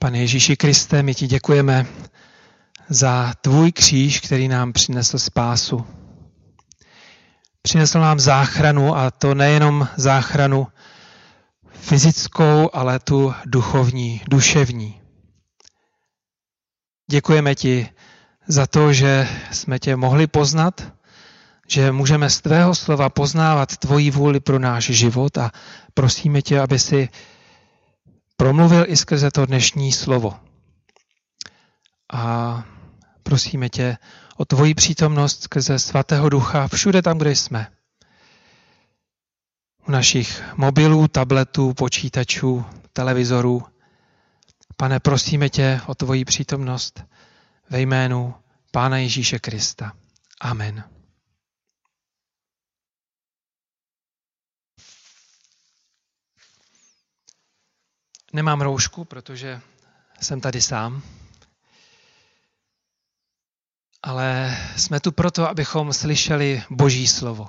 Pane Ježíši Kriste, my ti děkujeme za tvůj kříž, který nám přinesl spásu. Přinesl nám záchranu a to nejenom záchranu fyzickou, ale tu duchovní, duševní. Děkujeme ti za to, že jsme tě mohli poznat, že můžeme z tvého slova poznávat tvoji vůli pro náš život a prosíme tě, aby si promluvil i skrze to dnešní slovo. A prosíme tě o tvoji přítomnost skrze svatého ducha všude tam, kde jsme. U našich mobilů, tabletů, počítačů, televizorů. Pane, prosíme tě o tvoji přítomnost ve jménu Pána Ježíše Krista. Amen. Nemám roušku, protože jsem tady sám. Ale jsme tu proto, abychom slyšeli Boží slovo.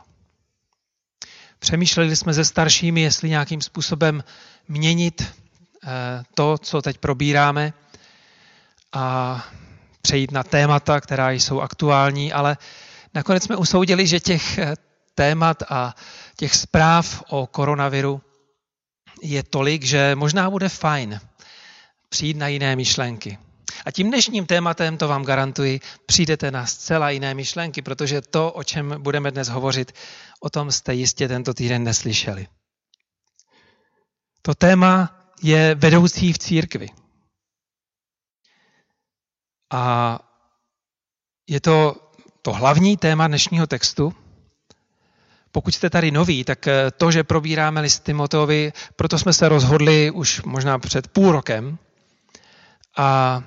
Přemýšleli jsme se staršími, jestli nějakým způsobem měnit eh, to, co teď probíráme a přejít na témata, která jsou aktuální, ale nakonec jsme usoudili, že těch eh, témat a těch zpráv o koronaviru je tolik, že možná bude fajn přijít na jiné myšlenky. A tím dnešním tématem, to vám garantuji, přijdete na zcela jiné myšlenky, protože to, o čem budeme dnes hovořit, o tom jste jistě tento týden neslyšeli. To téma je vedoucí v církvi. A je to to hlavní téma dnešního textu, pokud jste tady noví, tak eh, to, že probíráme list Timoteovi, proto jsme se rozhodli už možná před půl rokem a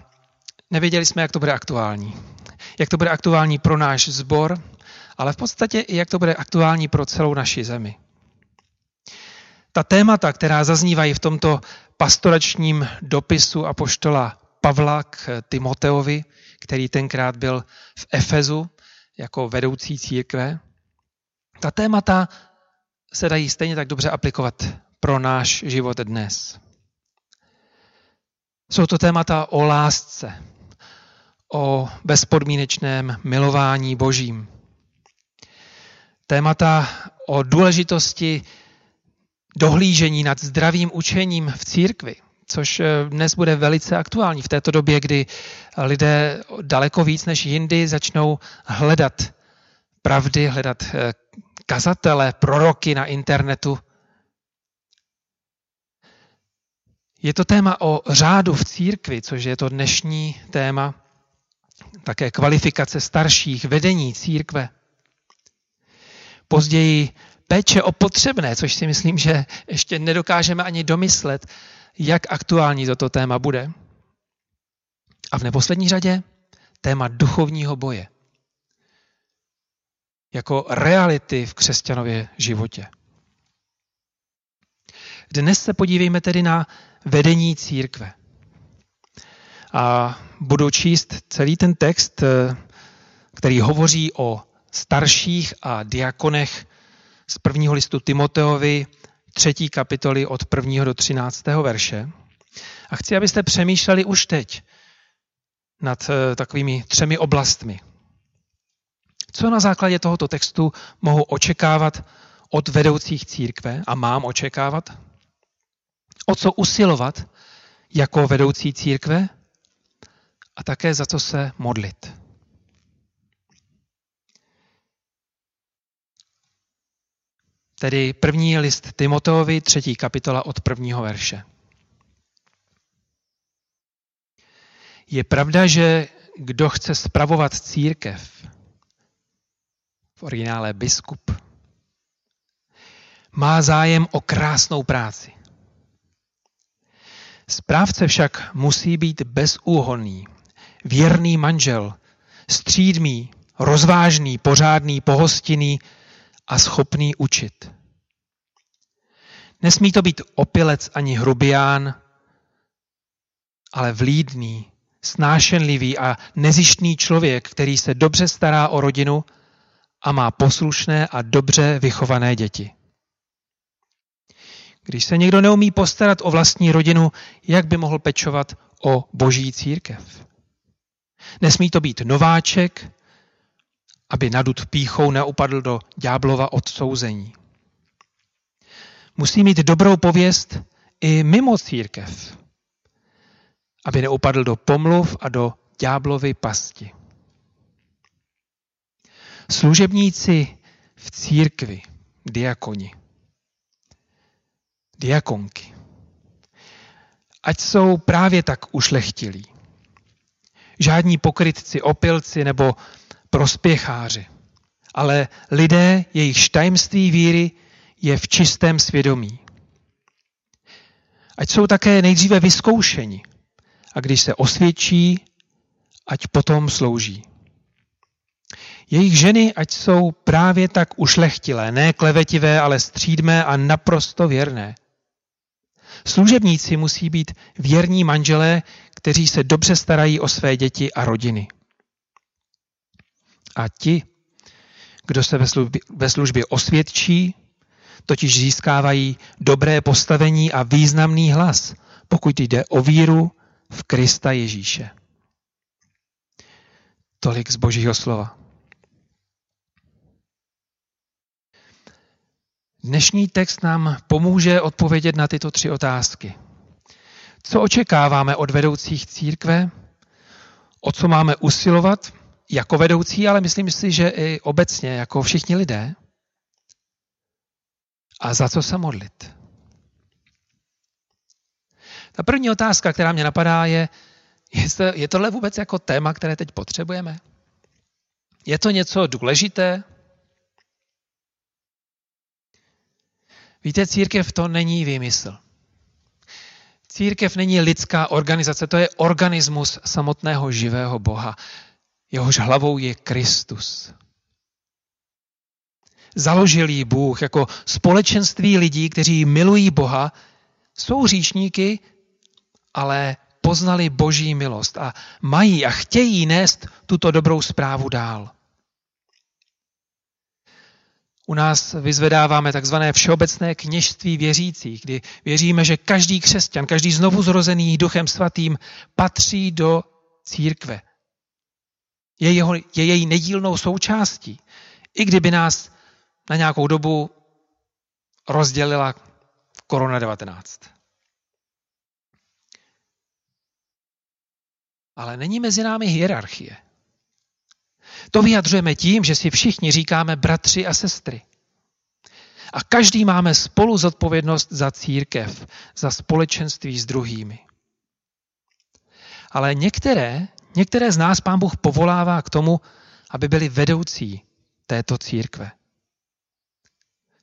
nevěděli jsme, jak to bude aktuální. Jak to bude aktuální pro náš sbor, ale v podstatě i jak to bude aktuální pro celou naši zemi. Ta témata, která zaznívají v tomto pastoračním dopisu apoštola Pavla k Timoteovi, který tenkrát byl v Efezu jako vedoucí církve, ta témata se dají stejně tak dobře aplikovat pro náš život dnes. Jsou to témata o lásce, o bezpodmínečném milování Božím. Témata o důležitosti dohlížení nad zdravým učením v církvi, což dnes bude velice aktuální v této době, kdy lidé daleko víc než jindy začnou hledat pravdy, hledat kazatele, proroky na internetu. Je to téma o řádu v církvi, což je to dnešní téma, také kvalifikace starších, vedení církve. Později péče o potřebné, což si myslím, že ještě nedokážeme ani domyslet, jak aktuální toto téma bude. A v neposlední řadě téma duchovního boje jako reality v křesťanově životě. Dnes se podívejme tedy na vedení církve. A budu číst celý ten text, eh, který hovoří o starších a diakonech z prvního listu Timoteovi, třetí kapitoly od prvního do třináctého verše. A chci, abyste přemýšleli už teď nad eh, takovými třemi oblastmi. Co na základě tohoto textu mohu očekávat od vedoucích církve a mám očekávat? O co usilovat jako vedoucí církve a také za co se modlit. Tedy první list Timoteovi, třetí kapitola od prvního verše. Je pravda, že kdo chce spravovat církev, originále biskup. Má zájem o krásnou práci. Správce však musí být bezúhonný, věrný manžel, střídmý, rozvážný, pořádný, pohostinný a schopný učit. Nesmí to být opilec ani hrubián, ale vlídný, snášenlivý a nezištný člověk, který se dobře stará o rodinu a má poslušné a dobře vychované děti. Když se někdo neumí postarat o vlastní rodinu, jak by mohl pečovat o boží církev. Nesmí to být nováček, aby nadut píchou neupadl do ďáblova odsouzení. Musí mít dobrou pověst i mimo církev, aby neupadl do pomluv a do ďáblovy pasti. Služebníci v církvi, diakoni, diakonky, ať jsou právě tak ušlechtilí. Žádní pokrytci, opilci nebo prospěcháři, ale lidé, jejich tajemství víry je v čistém svědomí. Ať jsou také nejdříve vyzkoušeni a když se osvědčí, ať potom slouží. Jejich ženy, ať jsou právě tak ušlechtilé, ne klevetivé, ale střídmé a naprosto věrné. Služebníci musí být věrní manželé, kteří se dobře starají o své děti a rodiny. A ti, kdo se ve službě, osvědčí, totiž získávají dobré postavení a významný hlas, pokud jde o víru v Krista Ježíše. Tolik z Božího slova. Dnešní text nám pomůže odpovědět na tyto tři otázky. Co očekáváme od vedoucích církve? O co máme usilovat jako vedoucí, ale myslím si, že i obecně jako všichni lidé? A za co se modlit? Ta první otázka, která mě napadá, je, je tohle vůbec jako téma, které teď potřebujeme? Je to něco důležité? Víte, církev to není výmysl. Církev není lidská organizace, to je organismus samotného živého Boha. Jehož hlavou je Kristus. Založil ji Bůh jako společenství lidí, kteří milují Boha, jsou říšníky, ale poznali boží milost a mají a chtějí nést tuto dobrou zprávu dál. U nás vyzvedáváme takzvané všeobecné kněžství věřících, kdy věříme, že každý křesťan, každý znovu zrozený duchem svatým patří do církve. Je, jeho, je její nedílnou součástí. I kdyby nás na nějakou dobu rozdělila korona 19. Ale není mezi námi hierarchie. To vyjadřujeme tím, že si všichni říkáme bratři a sestry. A každý máme spolu zodpovědnost za církev, za společenství s druhými. Ale některé, některé z nás pán Bůh povolává k tomu, aby byli vedoucí této církve.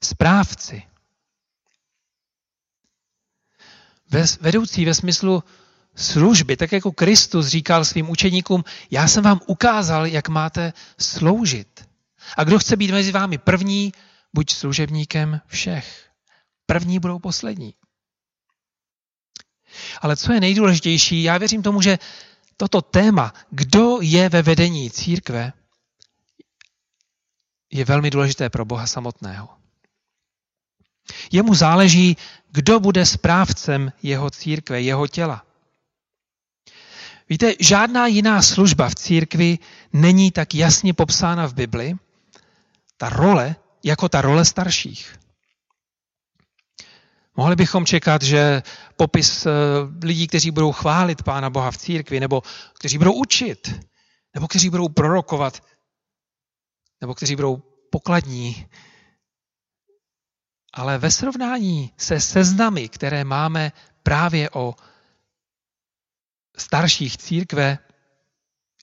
Správci. Vedoucí ve smyslu služby, tak jako Kristus říkal svým učeníkům, já jsem vám ukázal, jak máte sloužit. A kdo chce být mezi vámi první, buď služebníkem všech. První budou poslední. Ale co je nejdůležitější, já věřím tomu, že toto téma, kdo je ve vedení církve, je velmi důležité pro Boha samotného. Jemu záleží, kdo bude správcem jeho církve, jeho těla. Víte, žádná jiná služba v církvi není tak jasně popsána v Bibli, ta role, jako ta role starších. Mohli bychom čekat, že popis eh, lidí, kteří budou chválit Pána Boha v církvi, nebo kteří budou učit, nebo kteří budou prorokovat, nebo kteří budou pokladní. Ale ve srovnání se seznamy, které máme právě o starších církve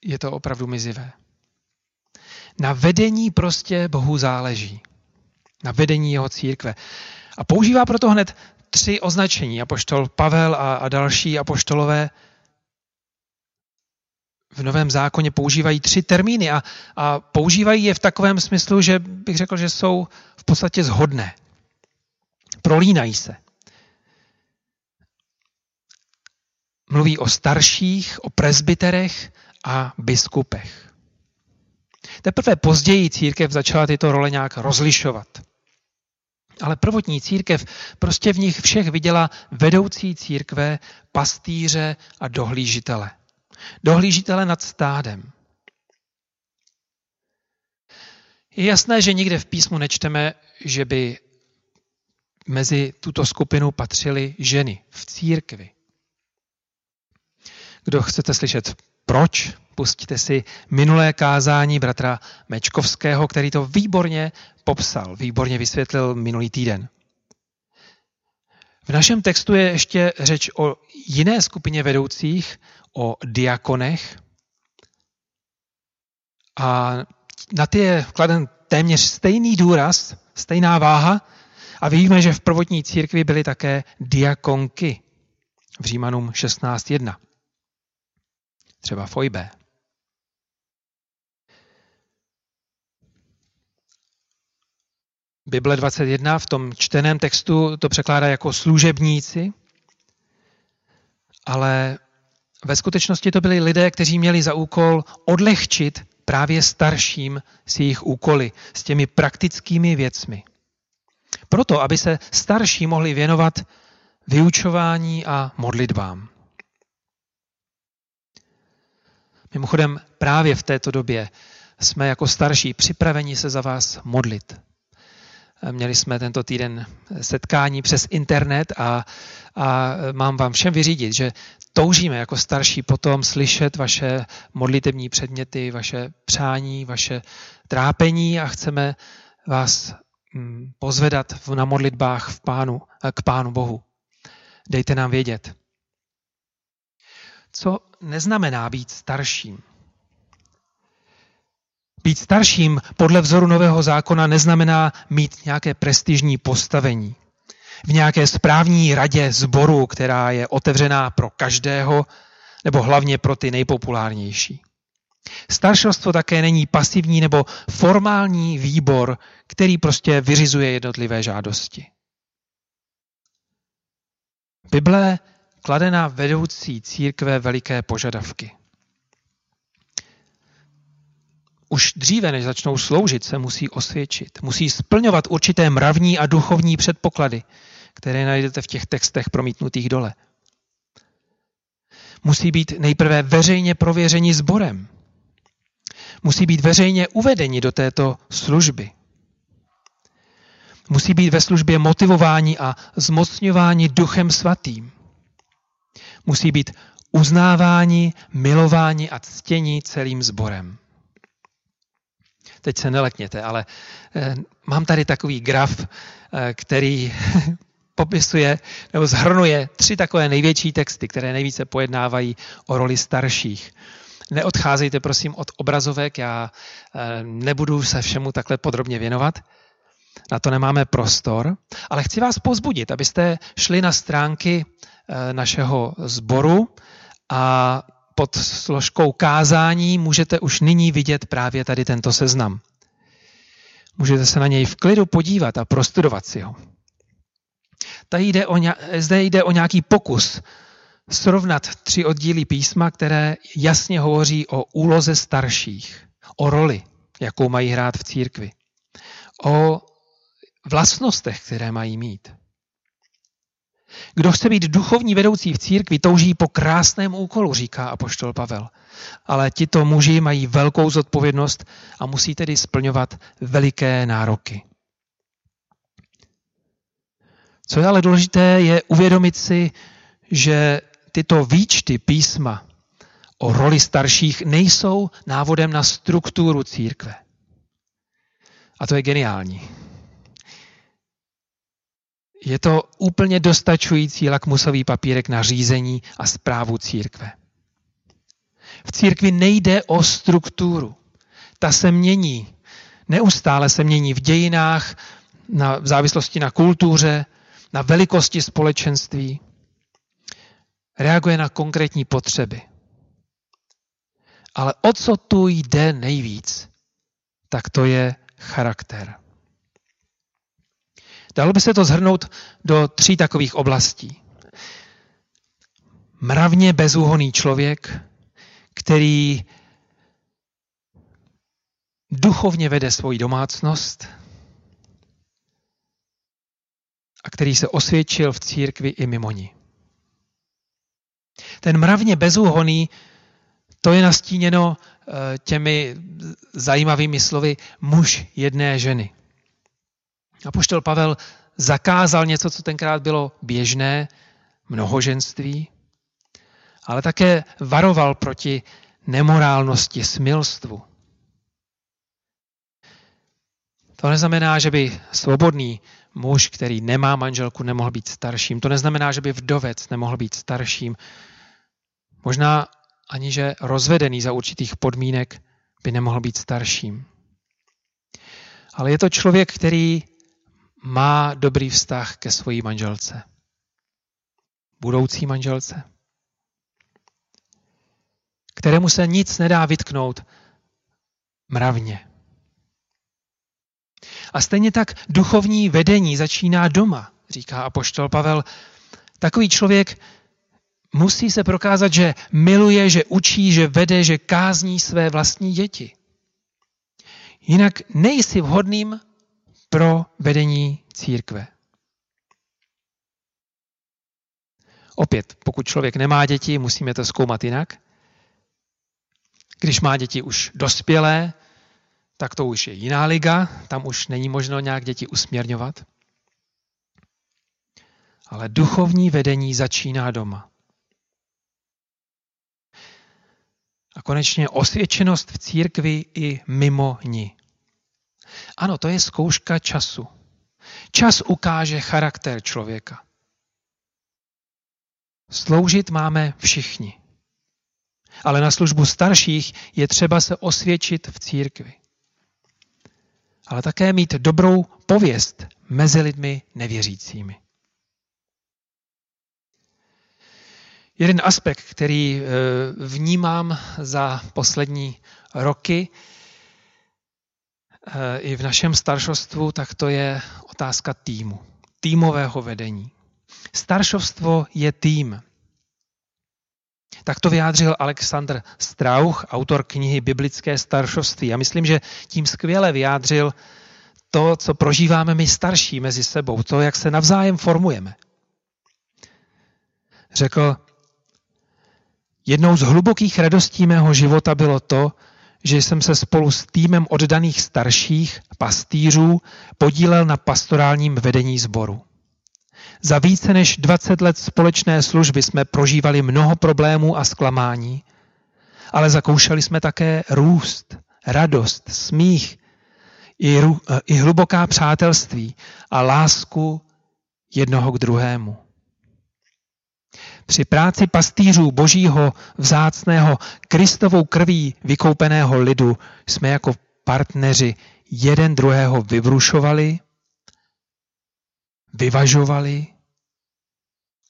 je to opravdu mizivé. Na vedení prostě Bohu záleží. Na vedení jeho církve. A používá proto hned tři označení. Apoštol Pavel a, a další apoštolové v Novém zákoně používají tři termíny a, a používají je v takovém smyslu, že bych řekl, že jsou v podstatě zhodné. Prolínají se. Mluví o starších, o presbyterech a biskupech. Teprve později církev začala tyto role nějak rozlišovat. Ale prvotní církev prostě v nich všech viděla vedoucí církve, pastýře a dohlížitele. Dohlížitele nad stádem. Je jasné, že nikde v písmu nečteme, že by mezi tuto skupinu patřily ženy v církvi. Kdo chcete slyšet proč, pustíte si minulé kázání bratra Mečkovského, který to výborně popsal, výborně vysvětlil minulý týden. V našem textu je ještě řeč o jiné skupině vedoucích, o diakonech. A na ty je kladen téměř stejný důraz, stejná váha. A víme, že v prvotní církvi byly také diakonky v Římanům 16.1. Třeba Fojbe. Bible 21 v tom čteném textu to překládá jako služebníci, ale ve skutečnosti to byli lidé, kteří měli za úkol odlehčit právě starším s jejich úkoly, s těmi praktickými věcmi. Proto, aby se starší mohli věnovat vyučování a modlitbám. Mimochodem, právě v této době jsme jako starší připraveni se za vás modlit. Měli jsme tento týden setkání přes internet a, a mám vám všem vyřídit, že toužíme jako starší potom slyšet vaše modlitební předměty, vaše přání, vaše trápení a chceme vás mm, pozvedat na modlitbách v pánu, k Pánu Bohu. Dejte nám vědět. Co neznamená být starším? Být starším podle vzoru nového zákona neznamená mít nějaké prestižní postavení. V nějaké správní radě sboru, která je otevřená pro každého, nebo hlavně pro ty nejpopulárnější. Staršostvo také není pasivní nebo formální výbor, který prostě vyřizuje jednotlivé žádosti. Bible klade na vedoucí církve veliké požadavky. už dříve, než začnou sloužit, se musí osvědčit. Musí splňovat určité mravní a duchovní předpoklady, které najdete v těch textech promítnutých dole. Musí být nejprve veřejně prověřeni sborem. Musí být veřejně uvedeni do této služby. Musí být ve službě motivováni a zmocňováni duchem svatým. Musí být uznáváni, milováni a ctěni celým sborem teď se nelekněte, ale eh, mám tady takový graf, eh, který popisuje nebo zhrnuje tři takové největší texty, které nejvíce pojednávají o roli starších. Neodcházejte prosím od obrazovek, já eh, nebudu se všemu takhle podrobně věnovat. Na to nemáme prostor, ale chci vás pozbudit, abyste šli na stránky našeho sboru a pod složkou kázání můžete už nyní vidět právě tady tento seznam. Můžete se na něj v klidu podívat a prostudovat si ho. Tady jde o, zde jde o nějaký pokus srovnat tři oddíly písma, které jasně hovoří o úloze starších, o roli, jakou mají hrát v církvi, o vlastnostech, které mají mít. Kdo chce být duchovní vedoucí v církvi, touží po krásném úkolu, říká apoštol Pavel. Ale tito muži mají velkou zodpovědnost a musí tedy splňovat veliké nároky. Co je ale důležité, je uvědomit si, že tyto výčty písma o roli starších nejsou návodem na strukturu církve. A to je geniální. Je to úplně dostačující lakmusový papírek na řízení a zprávu církve. V církvi nejde o strukturu. Ta se mění. Neustále se mění v dějinách, na, v závislosti na kultuře, na velikosti společenství. Reaguje na konkrétní potřeby. Ale o co tu jde nejvíc, tak to je charakter. Dalo by se to zhrnout do tří takových oblastí. Mravně bezúhoný člověk, který duchovně vede svoji domácnost, a který se osvědčil v církvi i mimo ní. Ten mravně bezúhoný, to je nastíněno eh, těmi zajímavými slovy muž jedné ženy. A poštol Pavel zakázal něco, co tenkrát bylo běžné, mnohoženství, ale také varoval proti nemorálnosti, smilstvu. To neznamená, že by svobodný muž, který nemá manželku, nemohl být starším. To neznamená, že by vdovec nemohl být starším. Možná ani, že rozvedený za určitých podmínek by nemohl být starším. Ale je to člověk, který má dobrý vztah ke své manželce. Budoucí manželce. Kterému se nic nedá vytknout mravně. A stejně tak duchovní vedení začíná doma, říká apoštol Pavel. Takový člověk musí se prokázat, že miluje, že učí, že vede, že kázní své vlastní děti. Jinak nejsi vhodným pro vedení církve. Opět, pokud člověk nemá děti, musíme to zkoumat jinak. Když má děti už dospělé, tak to už je jiná liga, tam už není možno nějak děti usměrňovat. Ale duchovní vedení začíná doma. A konečně osvědčenost v církvi i mimo ní. Ano, to je zkouška času. Čas ukáže charakter člověka. Sloužit máme všichni. Ale na službu starších je třeba se osvědčit v církvi ale také mít dobrou pověst mezi lidmi nevěřícími. Jeden aspekt, který eh, vnímám za poslední roky i v našem staršostvu, tak to je otázka týmu, týmového vedení. Staršovstvo je tým. Tak to vyjádřil Alexander Strauch, autor knihy Biblické staršovství. A myslím, že tím skvěle vyjádřil to, co prožíváme my starší mezi sebou, to, jak se navzájem formujeme. Řekl, jednou z hlubokých radostí mého života bylo to, že jsem se spolu s týmem oddaných starších pastýřů podílel na pastorálním vedení sboru. Za více než 20 let společné služby jsme prožívali mnoho problémů a zklamání, ale zakoušeli jsme také růst, radost, smích, i, i hluboká přátelství a lásku jednoho k druhému. Při práci pastýřů božího vzácného Kristovou krví vykoupeného lidu jsme jako partneři jeden druhého vyvrušovali vyvažovali,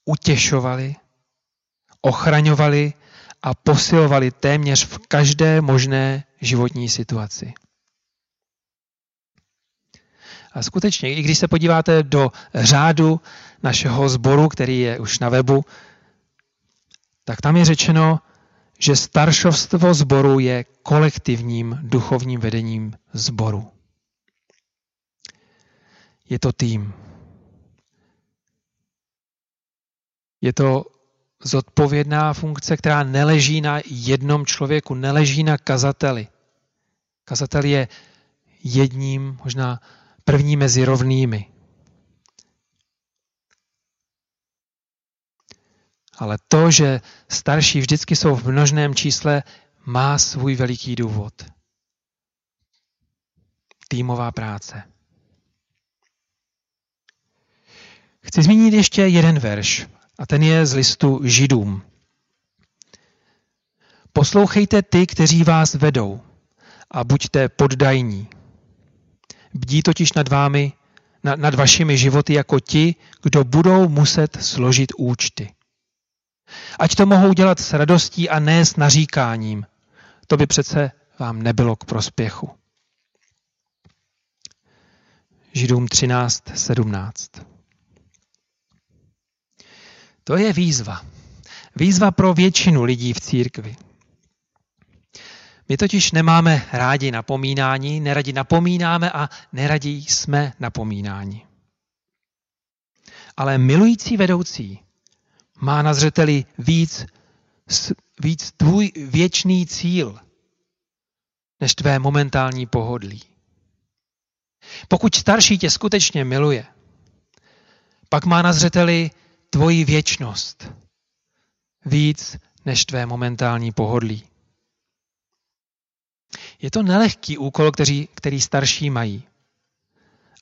utěšovali, ochraňovali a posilovali téměř v každé možné životní situaci. A skutečně, i když se podíváte do řádu našeho sboru, který je už na webu, tak tam je řečeno, že staršovstvo sboru je kolektivním duchovním vedením sboru. Je to tým. Je to zodpovědná funkce, která neleží na jednom člověku, neleží na kazateli. Kazatel je jedním, možná první mezi rovnými. Ale to, že starší vždycky jsou v množném čísle, má svůj veliký důvod. Týmová práce. Chci zmínit ještě jeden verš a ten je z listu Židům. Poslouchejte ty, kteří vás vedou a buďte poddajní. Bdí totiž nad vámi, nad vašimi životy jako ti, kdo budou muset složit účty. Ať to mohou dělat s radostí a ne s naříkáním. To by přece vám nebylo k prospěchu. Židům 13, 17. To je výzva. Výzva pro většinu lidí v církvi. My totiž nemáme rádi napomínání, neradi napomínáme a neradi jsme napomínáni. Ale milující vedoucí má na zřeteli víc, víc tvůj věčný cíl, než tvé momentální pohodlí. Pokud starší tě skutečně miluje, pak má na zřeteli tvoji věčnost víc než tvé momentální pohodlí. Je to nelehký úkol, který, který starší mají,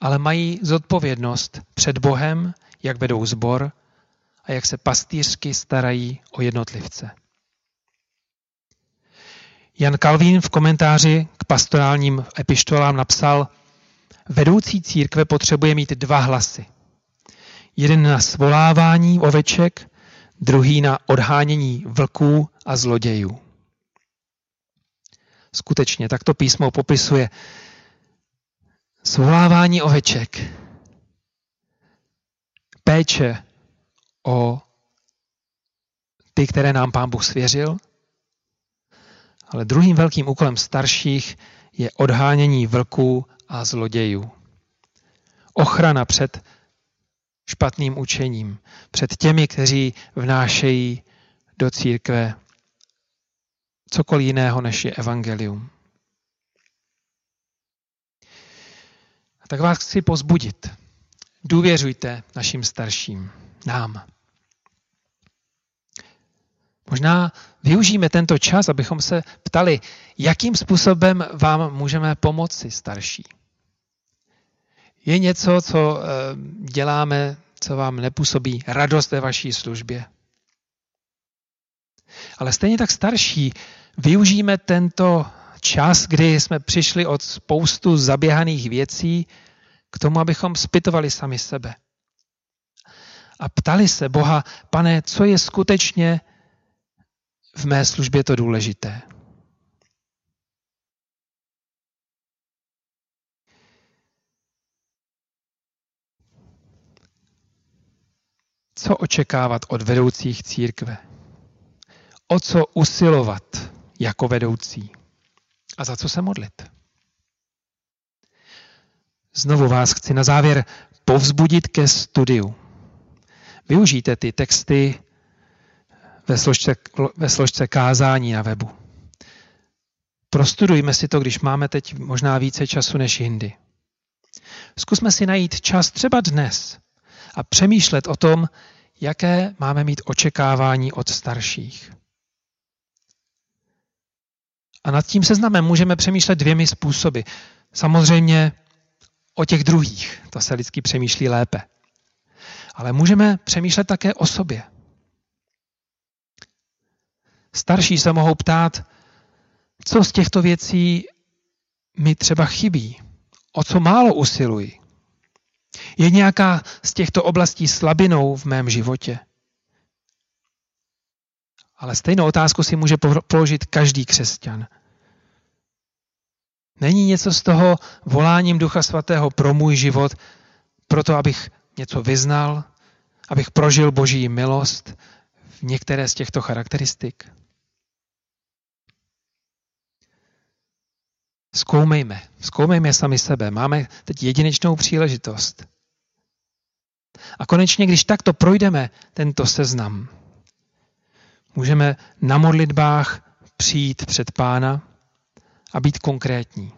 ale mají zodpovědnost před Bohem, jak vedou zbor a jak se pastýřky starají o jednotlivce. Jan Kalvín v komentáři k pastorálním epištolám napsal, vedoucí církve potřebuje mít dva hlasy. Jeden na svolávání oveček, druhý na odhánění vlků a zlodějů. Skutečně, tak to písmo popisuje svolávání oveček, péče o ty, které nám Pán Bůh svěřil, ale druhým velkým úkolem starších je odhánění vlků a zlodějů. Ochrana před špatným učením, před těmi, kteří vnášejí do církve cokoliv jiného, než je evangelium. Tak vás chci pozbudit. Důvěřujte našim starším, nám. Možná využijeme tento čas, abychom se ptali, jakým způsobem vám můžeme pomoci starší. Je něco, co eh, děláme, co vám nepůsobí radost ve vaší službě. Ale stejně tak starší využijeme tento čas, kdy jsme přišli od spoustu zaběhaných věcí k tomu, abychom spytovali sami sebe. A ptali se Boha, pane, co je skutečně v mé službě to důležité. Co očekávat od vedoucích církve? O co usilovat jako vedoucí? A za co se modlit? Znovu vás chci na závěr povzbudit ke studiu. Využijte ty texty ve složce, ve složce kázání na webu. Prostudujme si to, když máme teď možná více času než jindy. Zkusme si najít čas třeba dnes a přemýšlet o tom, jaké máme mít očekávání od starších. A nad tím seznamem můžeme přemýšlet dvěmi způsoby. Samozřejmě o těch druhých, to se lidsky přemýšlí lépe. Ale můžeme přemýšlet také o sobě. Starší se mohou ptát, co z těchto věcí mi třeba chybí, o co málo usiluji. Je nějaká z těchto oblastí slabinou v mém životě? Ale stejnou otázku si může položit každý křesťan. Není něco z toho voláním Ducha Svatého pro můj život, proto abych něco vyznal, abych prožil Boží milost v některé z těchto charakteristik? Zkoumejme, zkoumejme sami sebe. Máme teď jedinečnou příležitost. A konečně, když takto projdeme tento seznam, můžeme na modlitbách přijít před Pána a být konkrétní.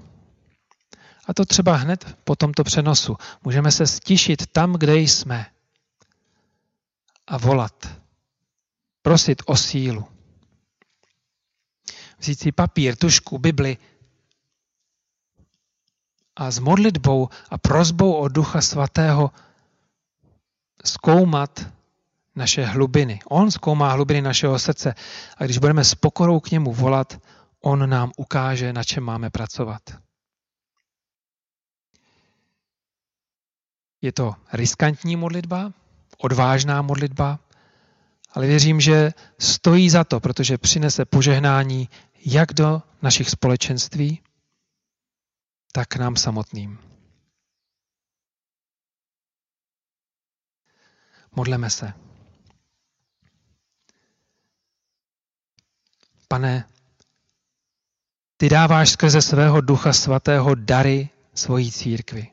A to třeba hned po tomto přenosu. Můžeme se stišit tam, kde jsme a volat. Prosit o sílu. Vzít si papír, tušku, Bibli a s modlitbou a prozbou o Ducha Svatého zkoumat naše hlubiny. On zkoumá hlubiny našeho srdce a když budeme s pokorou k němu volat, on nám ukáže, na čem máme pracovat. Je to riskantní modlitba, odvážná modlitba, ale věřím, že stojí za to, protože přinese požehnání jak do našich společenství, tak nám samotným. Modleme se. Pane, ty dáváš skrze svého ducha svatého dary svojí církvi.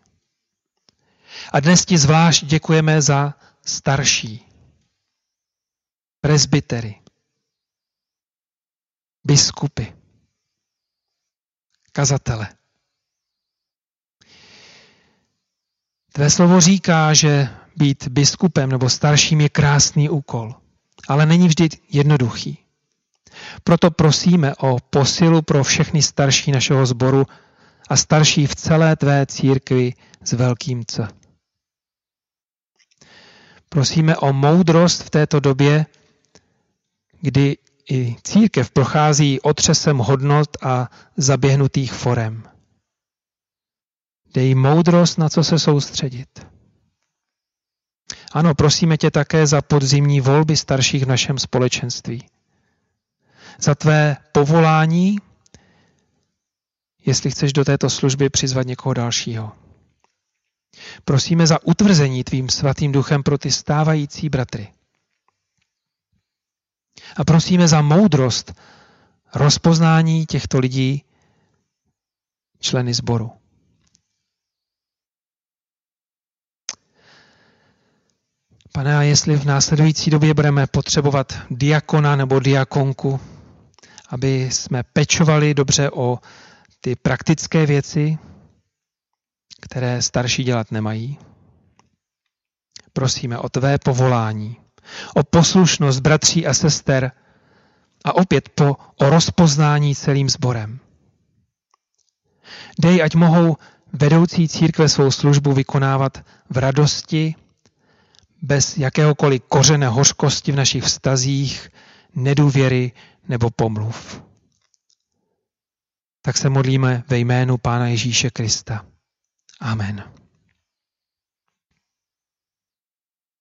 A dnes ti zvlášť děkujeme za starší, presbytery, biskupy, kazatele. Tvé slovo říká, že být biskupem nebo starším je krásný úkol, ale není vždy jednoduchý. Proto prosíme o posilu pro všechny starší našeho sboru a starší v celé tvé církvi s velkým C. Prosíme o moudrost v této době, kdy i církev prochází otřesem hodnot a zaběhnutých forem. Dej moudrost, na co se soustředit. Ano, prosíme tě také za podzimní volby starších v našem společenství. Za tvé povolání, jestli chceš do této služby přizvat někoho dalšího. Prosíme za utvrzení tvým svatým duchem pro ty stávající bratry. A prosíme za moudrost rozpoznání těchto lidí členy sboru. Pane, a jestli v následující době budeme potřebovat diakona nebo diakonku, aby jsme pečovali dobře o ty praktické věci, které starší dělat nemají. Prosíme o tvé povolání, o poslušnost bratří a sester a opět po, o rozpoznání celým sborem. Dej, ať mohou vedoucí církve svou službu vykonávat v radosti, bez jakéhokoliv kořene hořkosti v našich vztazích, nedůvěry nebo pomluv. Tak se modlíme ve jménu Pána Ježíše Krista. Amen.